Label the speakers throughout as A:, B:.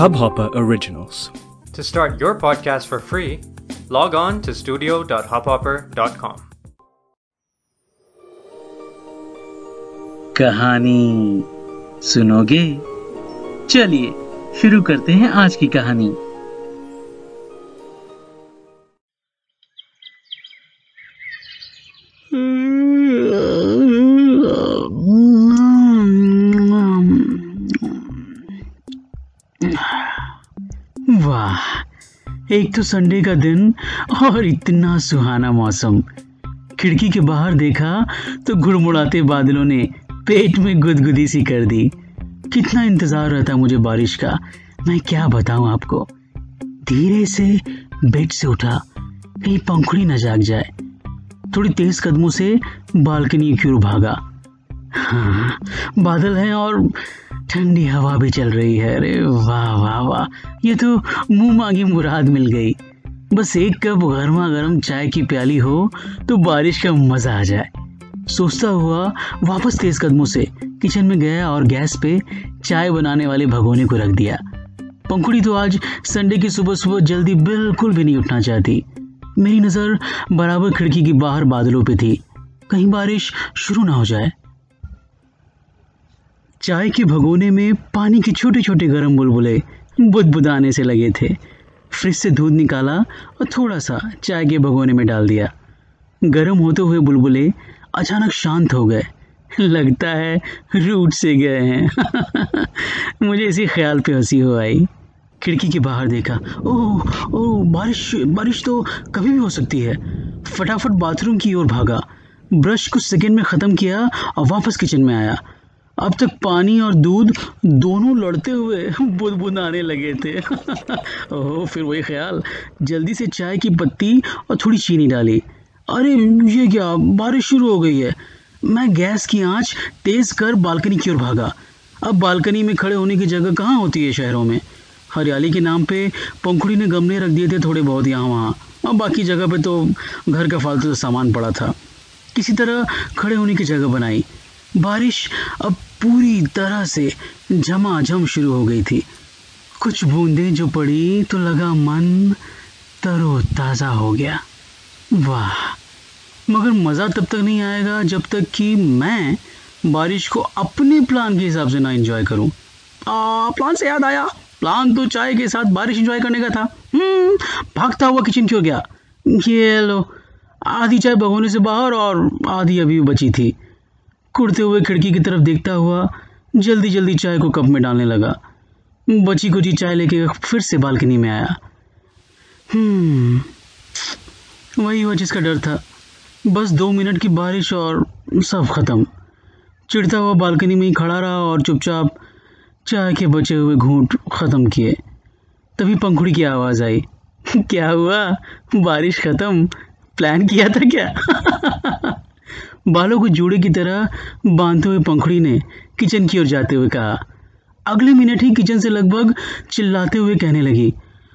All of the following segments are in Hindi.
A: Hubhopper Originals.
B: To start your podcast for free, log on to studio.hubhopper.com.
C: कहानी सुनोगे चलिए शुरू करते हैं आज की कहानी एक तो संडे का दिन और इतना सुहाना मौसम। खिड़की के बाहर देखा तो गुड़मुड़ाते बादलों ने पेट में गुदगुदी सी कर दी। कितना इंतज़ार रहता मुझे बारिश का। मैं क्या बताऊँ आपको? धीरे से बेड से उठा। कहीं पंखुड़ी न जाग जाए। थोड़ी तेज कदमों से बालकनी की ओर भागा। हाँ बादल हैं और ठंडी हवा भी चल रही है। अरे वाह वाह वाह। ये तो मुँह मांगी मुराद मिल गई। बस एक कप गर्मा गर्म चाय की प्याली हो तो बारिश का मज़ा आ जाए। सोचता हुआ वापस तेज कदमों से किचन में गया और गैस पे चाय बनाने वाले भगोने को रख दिया। पंखुड़ी तो आज संडे की सुबह सुबह जल्दी बिल्कुल भी नहीं उठना चाहती। मेरी नज़र बराबर खिड़की के बाहर बादलों पे थी। कहीं बारिश शुरू ना हो जाए। चाय के भगोने में पानी के छोटे छोटे गर्म बुलबुले बुदबुदाने से लगे थे। फ्रिज से दूध निकाला और थोड़ा सा चाय के भगोने में डाल दिया। गर्म होते हुए बुलबुले अचानक शांत हो गए। लगता है रूट से गए हैं। मुझे इसी ख्याल पे हँसी हो आई। खिड़की के बाहर देखा। ओह ओह, बारिश बारिश तो कभी भी हो सकती है। फटाफट बाथरूम की ओर भागा। ब्रश कुछ सेकंड में ख़त्म किया और वापस किचन में आया। अब तक पानी और दूध दोनों लड़ते हुए बुदबुदाने लगे थे। ओह, फिर वही ख्याल। जल्दी से चाय की पत्ती और थोड़ी चीनी डाली। अरे, ये क्या? बारिश शुरू हो गई है। मैं गैस की आँच तेज कर बालकनी की ओर भागा। अब बालकनी में खड़े होने की जगह कहाँ होती है शहरों में? हरियाली के नाम पे पंखुड़ी ने गमले रख दिए थे थोड़े बहुत यहाँ वहाँ। और बाकी जगह पे तो घर का फालतू सामान पड़ा था। किसी तरह खड़े होने की जगह बनाई। बारिश अब पूरी तरह से झमाझम शुरू हो गई थी। कुछ बूंदें जो पड़ी तो लगा मन तरोताज़ा हो गया। वाह मगर मज़ा तब तक नहीं आएगा जब तक कि मैं बारिश को अपने प्लान के हिसाब से ना एंजॉय करूँ। आ, प्लान से याद आया। प्लान तो चाय के साथ बारिश एंजॉय करने का था। हम्म, भागता हुआ किचन क्यों गया? ये लो आधी चाय भगोने से बाहर और आधी अभी बची थी। कुड़ते हुए खिड़की की तरफ़ देखता हुआ जल्दी जल्दी चाय को कप में डालने लगा। बची कुची चाय लेके फिर से बालकनी में आया। हम्म वही हुआ जिसका डर था। बस दो मिनट की बारिश और सब ख़त्म। चिड़ता हुआ बालकनी में ही खड़ा रहा और चुपचाप चाय के बचे हुए घूंट ख़त्म किए। तभी पंखुड़ी की आवाज़ आई। क्या हुआ? बारिश ख़त्म? प्लान किया था क्या? बालों को जूड़े की तरह बांधते हुए पंखुड़ी ने किचन की ओर जाते हुए कहा। अगले मिनट ही किचन से लगभग चिल्लाते हुए कहने लगी,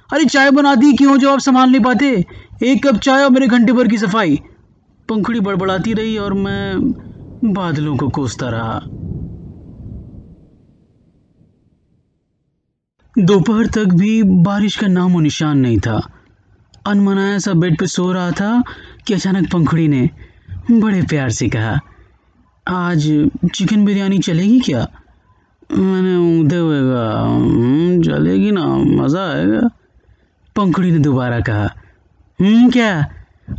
C: अरे चाय बना दी, क्यों जो आप संभाल नहीं पाते? एक कप चाय और मेरे घंटे भर की सफ़ाई। पंखुड़ी बड़बड़ाती रही और मैं बादलों को कोसता रहा। दोपहर तक भी बारिश का नामो निशान नहीं था। अनमनाया सा बेड पे सो रहा था कि अचानक पंखुड़ी ने बड़े प्यार से कहा आज चिकन बिरयानी चलेगी क्या? मैंने ऊँधे हुए कहा "हम्म, चलेगी ना मज़ा आएगा। पंखुड़ी ने दोबारा कहा हम्म क्या?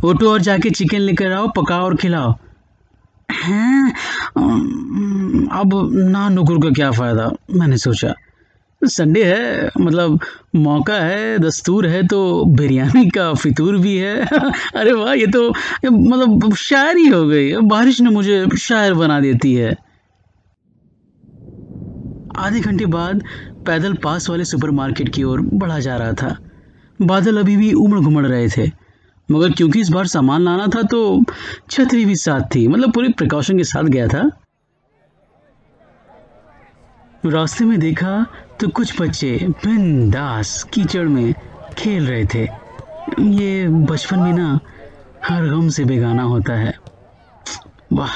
C: उठो और जाके चिकन लेकर आओ पकाओ और खिलाओ। हैं अब ना नुकुर का क्या फ़ायदा? मैंने सोचा संडे है मतलब मौका है, दस्तूर है तो बिरयानी का फितूर भी है। अरे वाह, ये तो मतलब शायरी हो गई। बारिश ने मुझे शायर बना देती है। आधे घंटे बाद पैदल पास वाले सुपरमार्केट की ओर बढ़ा जा रहा था। बादल अभी भी उमड़ घुमड़ रहे थे। मगर क्योंकि इस बार सामान लाना था तो छतरी भी साथ थी। मतलब पूरी प्रिकॉशन के साथ गया था। रास्ते में देखा तो कुछ बच्चे बिंदास कीचड़ में खेल रहे थे। ये बचपन में ना हर गम से बेगाना होता है। वाह,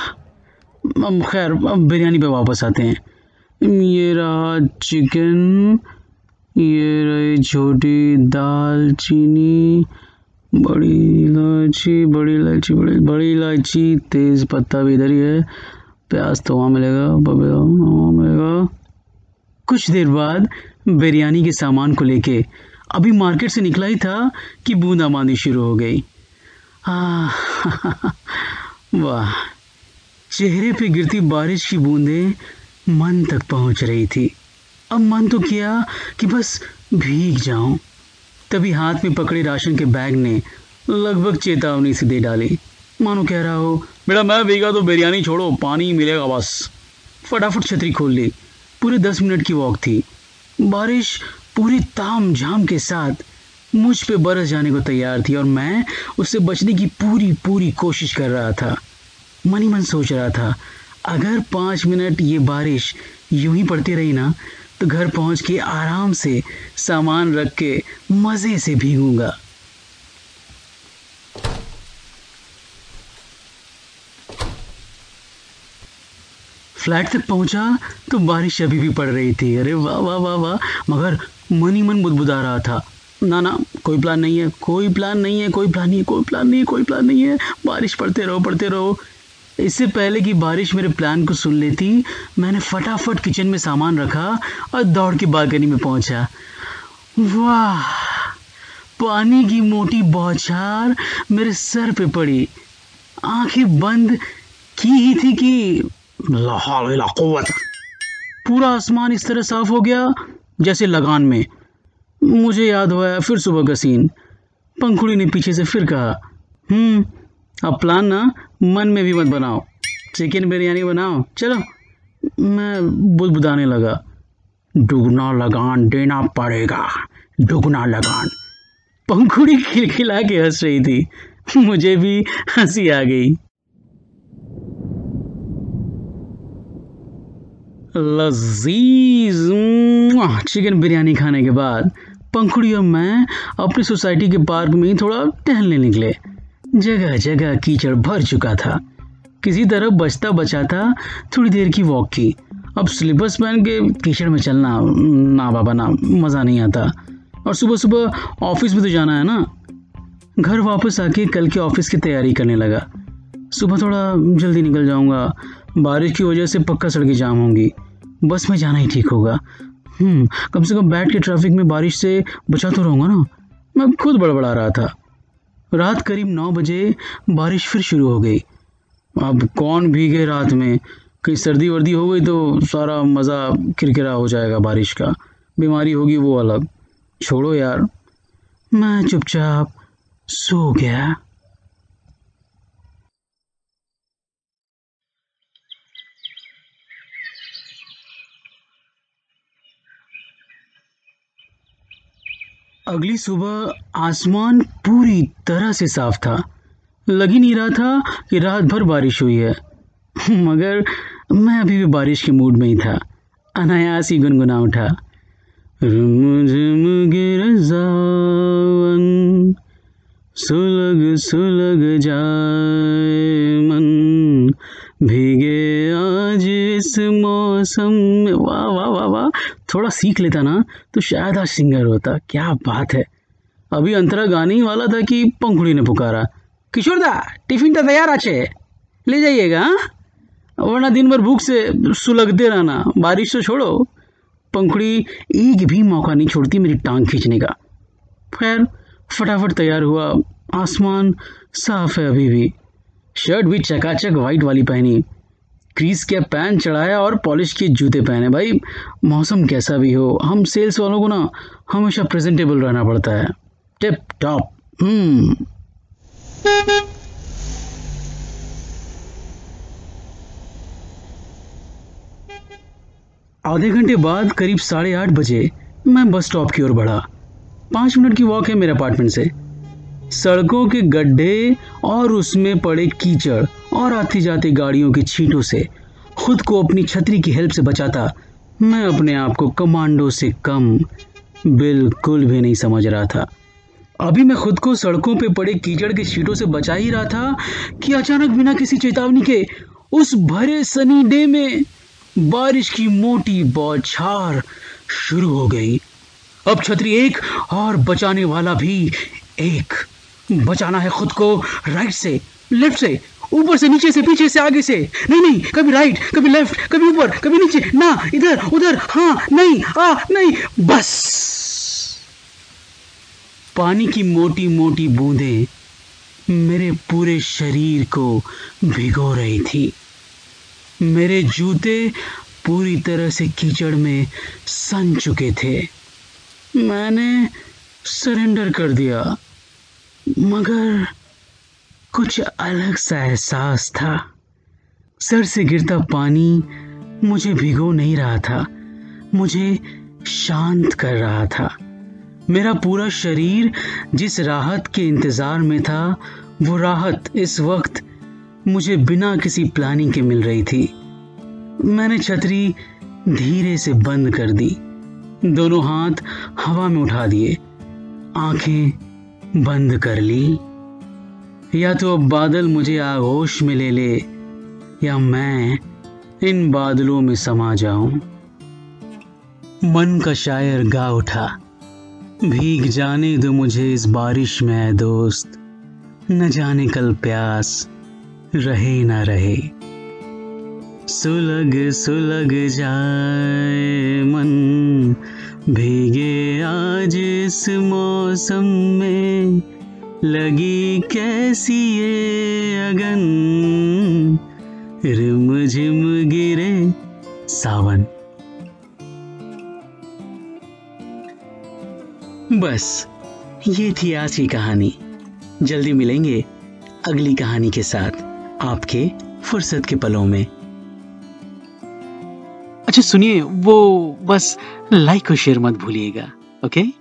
C: अब खैर, अब बिरयानी पे वापस आते हैं। ये रहा चिकन, ये रही छोटी दाल चीनी, बड़ी इलायची बड़ी इलायची, बड़ी बड़ी इलायची, तेज़ पत्ता भी इधर ही है। प्याज तो वहाँ मिलेगा वहाँ मिलेगा। कुछ देर बाद बिरयानी के सामान को लेके अभी मार्केट से निकला ही था कि बूंदाबांदी शुरू हो गई। वाह। चेहरे पे गिरती बारिश की बूंदें मन तक पहुँच रही थी। अब मन तो किया कि बस भीग जाऊँ। तभी हाथ में पकड़े राशन के बैग ने लगभग चेतावनी से दे डाली। मानो कह रहा हो, बेटा मैं भीगा तो बिरयानी छोड़ो, पानी मिलेगा बस। फटाफट छतरी खोल ली। पूरे दस मिनट की वॉक थी। बारिश पूरे ताम झाम के साथ मुझ पे बरस जाने को तैयार थी और मैं उससे बचने की पूरी पूरी कोशिश कर रहा था। मन ही मन सोच रहा था, अगर पाँच मिनट ये बारिश यूँ ही पड़ती रही ना तो घर पहुँच के आराम से सामान रख के मज़े से भीगूँगा। फ्लैट तक पहुँचा तो बारिश अभी भी पड़ रही थी। अरे वाह वाह वाह वाह। मगर मन ही मन बुदबुदा रहा था। ना ना, कोई प्लान नहीं है, कोई प्लान नहीं है, कोई प्लान नहीं है कोई प्लान नहीं है कोई प्लान नहीं है। बारिश पड़ते रहो पढ़ते रहो। इससे पहले कि बारिश मेरे प्लान को सुन लेती, मैंने फटाफट किचन में सामान रखा और दौड़ के बालकनी में पहुँचा। वाह! पानी की मोटी बौछार मेरे सर पे पड़ी। आँखें बंद की ही थी कि पूरा आसमान इस तरह साफ़ हो गया, जैसे लगान में। मुझे याद हुआ फिर सुबह का सीन। पंखुड़ी ने पीछे से फिर कहा हम्म अब प्लान ना, मन में भी मत बनाओ। चिकन बिरयानी बनाओ, चलो। मैं बुदबुदाने लगा दुगना लगान देना पड़ेगा दुगना लगान। पंखुड़ी खिलखिला के हंस रही थी। मुझे भी हँसी आ गई। लजीज। चिकन बिरयानी खाने के बाद पंखुड़ी और मैं अपनी सोसाइटी के पार्क में ही थोड़ा टहलने निकले। जगह जगह कीचड़ भर चुका था। किसी तरह बचता बचाता थोड़ी देर की वॉक की। अब स्लीपर्स पहन के कीचड़ में चलना, ना बाबा, ना, मज़ा नहीं आता। और सुबह सुबह ऑफ़िस में तो जाना है ना? घर वापस आके कल के ऑफ़िस की तैयारी करने लगा। सुबह थोड़ा जल्दी निकल जाऊँगा। बारिश की वजह से पक्का सड़कें जाम होंगी। बस में जाना ही ठीक होगा। हम्म, कम से कम बैठ के ट्रैफ़िक में बारिश से बचा तो रहूँगा ना। मैं खुद बड़बड़ा रहा था। रात करीब नौ बजे बारिश फिर शुरू हो गई। अब कौन भीगे रात में? कहीं सर्दी वर्दी हो गई तो सारा मज़ा किरकिरा हो जाएगा बारिश का। बीमारी होगी वो अलग। छोड़ो यार। मैं चुपचाप सो गया। अगली सुबह आसमान पूरी तरह से साफ़ था। लग ही नहीं रहा था कि रात भर बारिश हुई है। मगर मैं अभी भी बारिश के मूड में ही था। अनायास ही गुनगुना उठा। रुम सुलग सुलग जाए मन। भीगे आज इस मौसम में। वाह वाह वाह वाह। थोड़ा सीख लेता ना तो शायद आज सिंगर होता। क्या बात है। अभी अंतरा गाने ही वाला था कि पंखुड़ी ने पुकारा। किशोर दा, टिफ़िन तो तैयार आछे ले जाइएगा हाँ? वरना दिन भर भूख से सुलगते रहना। बारिश तो छोड़ो। पंखुड़ी एक भी मौका नहीं छोड़ती मेरी टांग खींचने का। खैर फटाफट तैयार हुआ। आसमान साफ़ है अभी भी। शर्ट भी चकाचक वाइट वाली पहनी। क्रीज के पैन चढ़ाया और पॉलिश के जूते पहने। भाई, मौसम कैसा भी हो, हम सेल्स वालों को ना हमेशा प्रेजेंटेबल रहना पड़ता है। Tip top hmm. आधे घंटे बाद करीब साढ़े आठ बजे मैं बस स्टॉप की ओर बढ़ा। पाँच मिनट की वॉक है मेरे अपार्टमेंट से। सड़कों के गड्ढे और उसमें पड़े कीचड़। और आती जाती गाड़ियों की छींटों से। खुद को अपनी छतरी की हेल्प से बचाता, मैं अपने आप को कमांडो से कम बिल्कुल भी नहीं समझ रहा था। अभी मैं खुद को सड़कों पे पड़े कीचड़ के छींटों से बचा ही रहा था कि अचानक बिना किसी चेतावनी के उस भरे सनी डे में बारिश की मोटी बौछार शुरू हो गई। अब छतरी एक और बचाने वाला भी एक। बचाना है खुद को, राइट से, लेफ़्ट से ऊपर से नीचे से पीछे से आगे से। नहीं नहीं, कभी राइट कभी लेफ़्ट कभी ऊपर, कभी नीचे। ना, इधर, उधर हाँ नहीं, आ, नहीं, बस। पानी की मोटी मोटी बूंदें मेरे पूरे शरीर को भिगो रही थी। मेरे जूते पूरी तरह से कीचड़ में सन चुके थे। मैंने सरेंडर कर दिया। मगर कुछ अलग सा एहसास था। सर से गिरता पानी मुझे भिगो नहीं रहा था। मुझे शांत कर रहा था। मेरा पूरा शरीर जिस राहत के इंतज़ार में था, वो राहत इस वक्त मुझे बिना किसी प्लानिंग के मिल रही थी। मैंने छतरी धीरे से बंद कर दी। दोनों हाथ हवा में उठा दिए। आँखें बंद कर ली। या तो बादल मुझे आगोश में ले ले, या मैं इन बादलों में समा जाऊँ। मन का शायर गा उठा, भीग जाने दो मुझे इस बारिश में दोस्त। न जाने कल प्यास रहे ना रहे। सुलग सुलग जाए मन, भीगे आज इस मौसम में। लगी कैसी ये अगन? रिम झिम गिरे सावन। बस, ये थी आज की कहानी। जल्दी मिलेंगे अगली कहानी के साथ आपके फुर्सत के पलों में। अच्छा सुनिए, वो बस लाइक और शेयर मत भूलिएगा ओके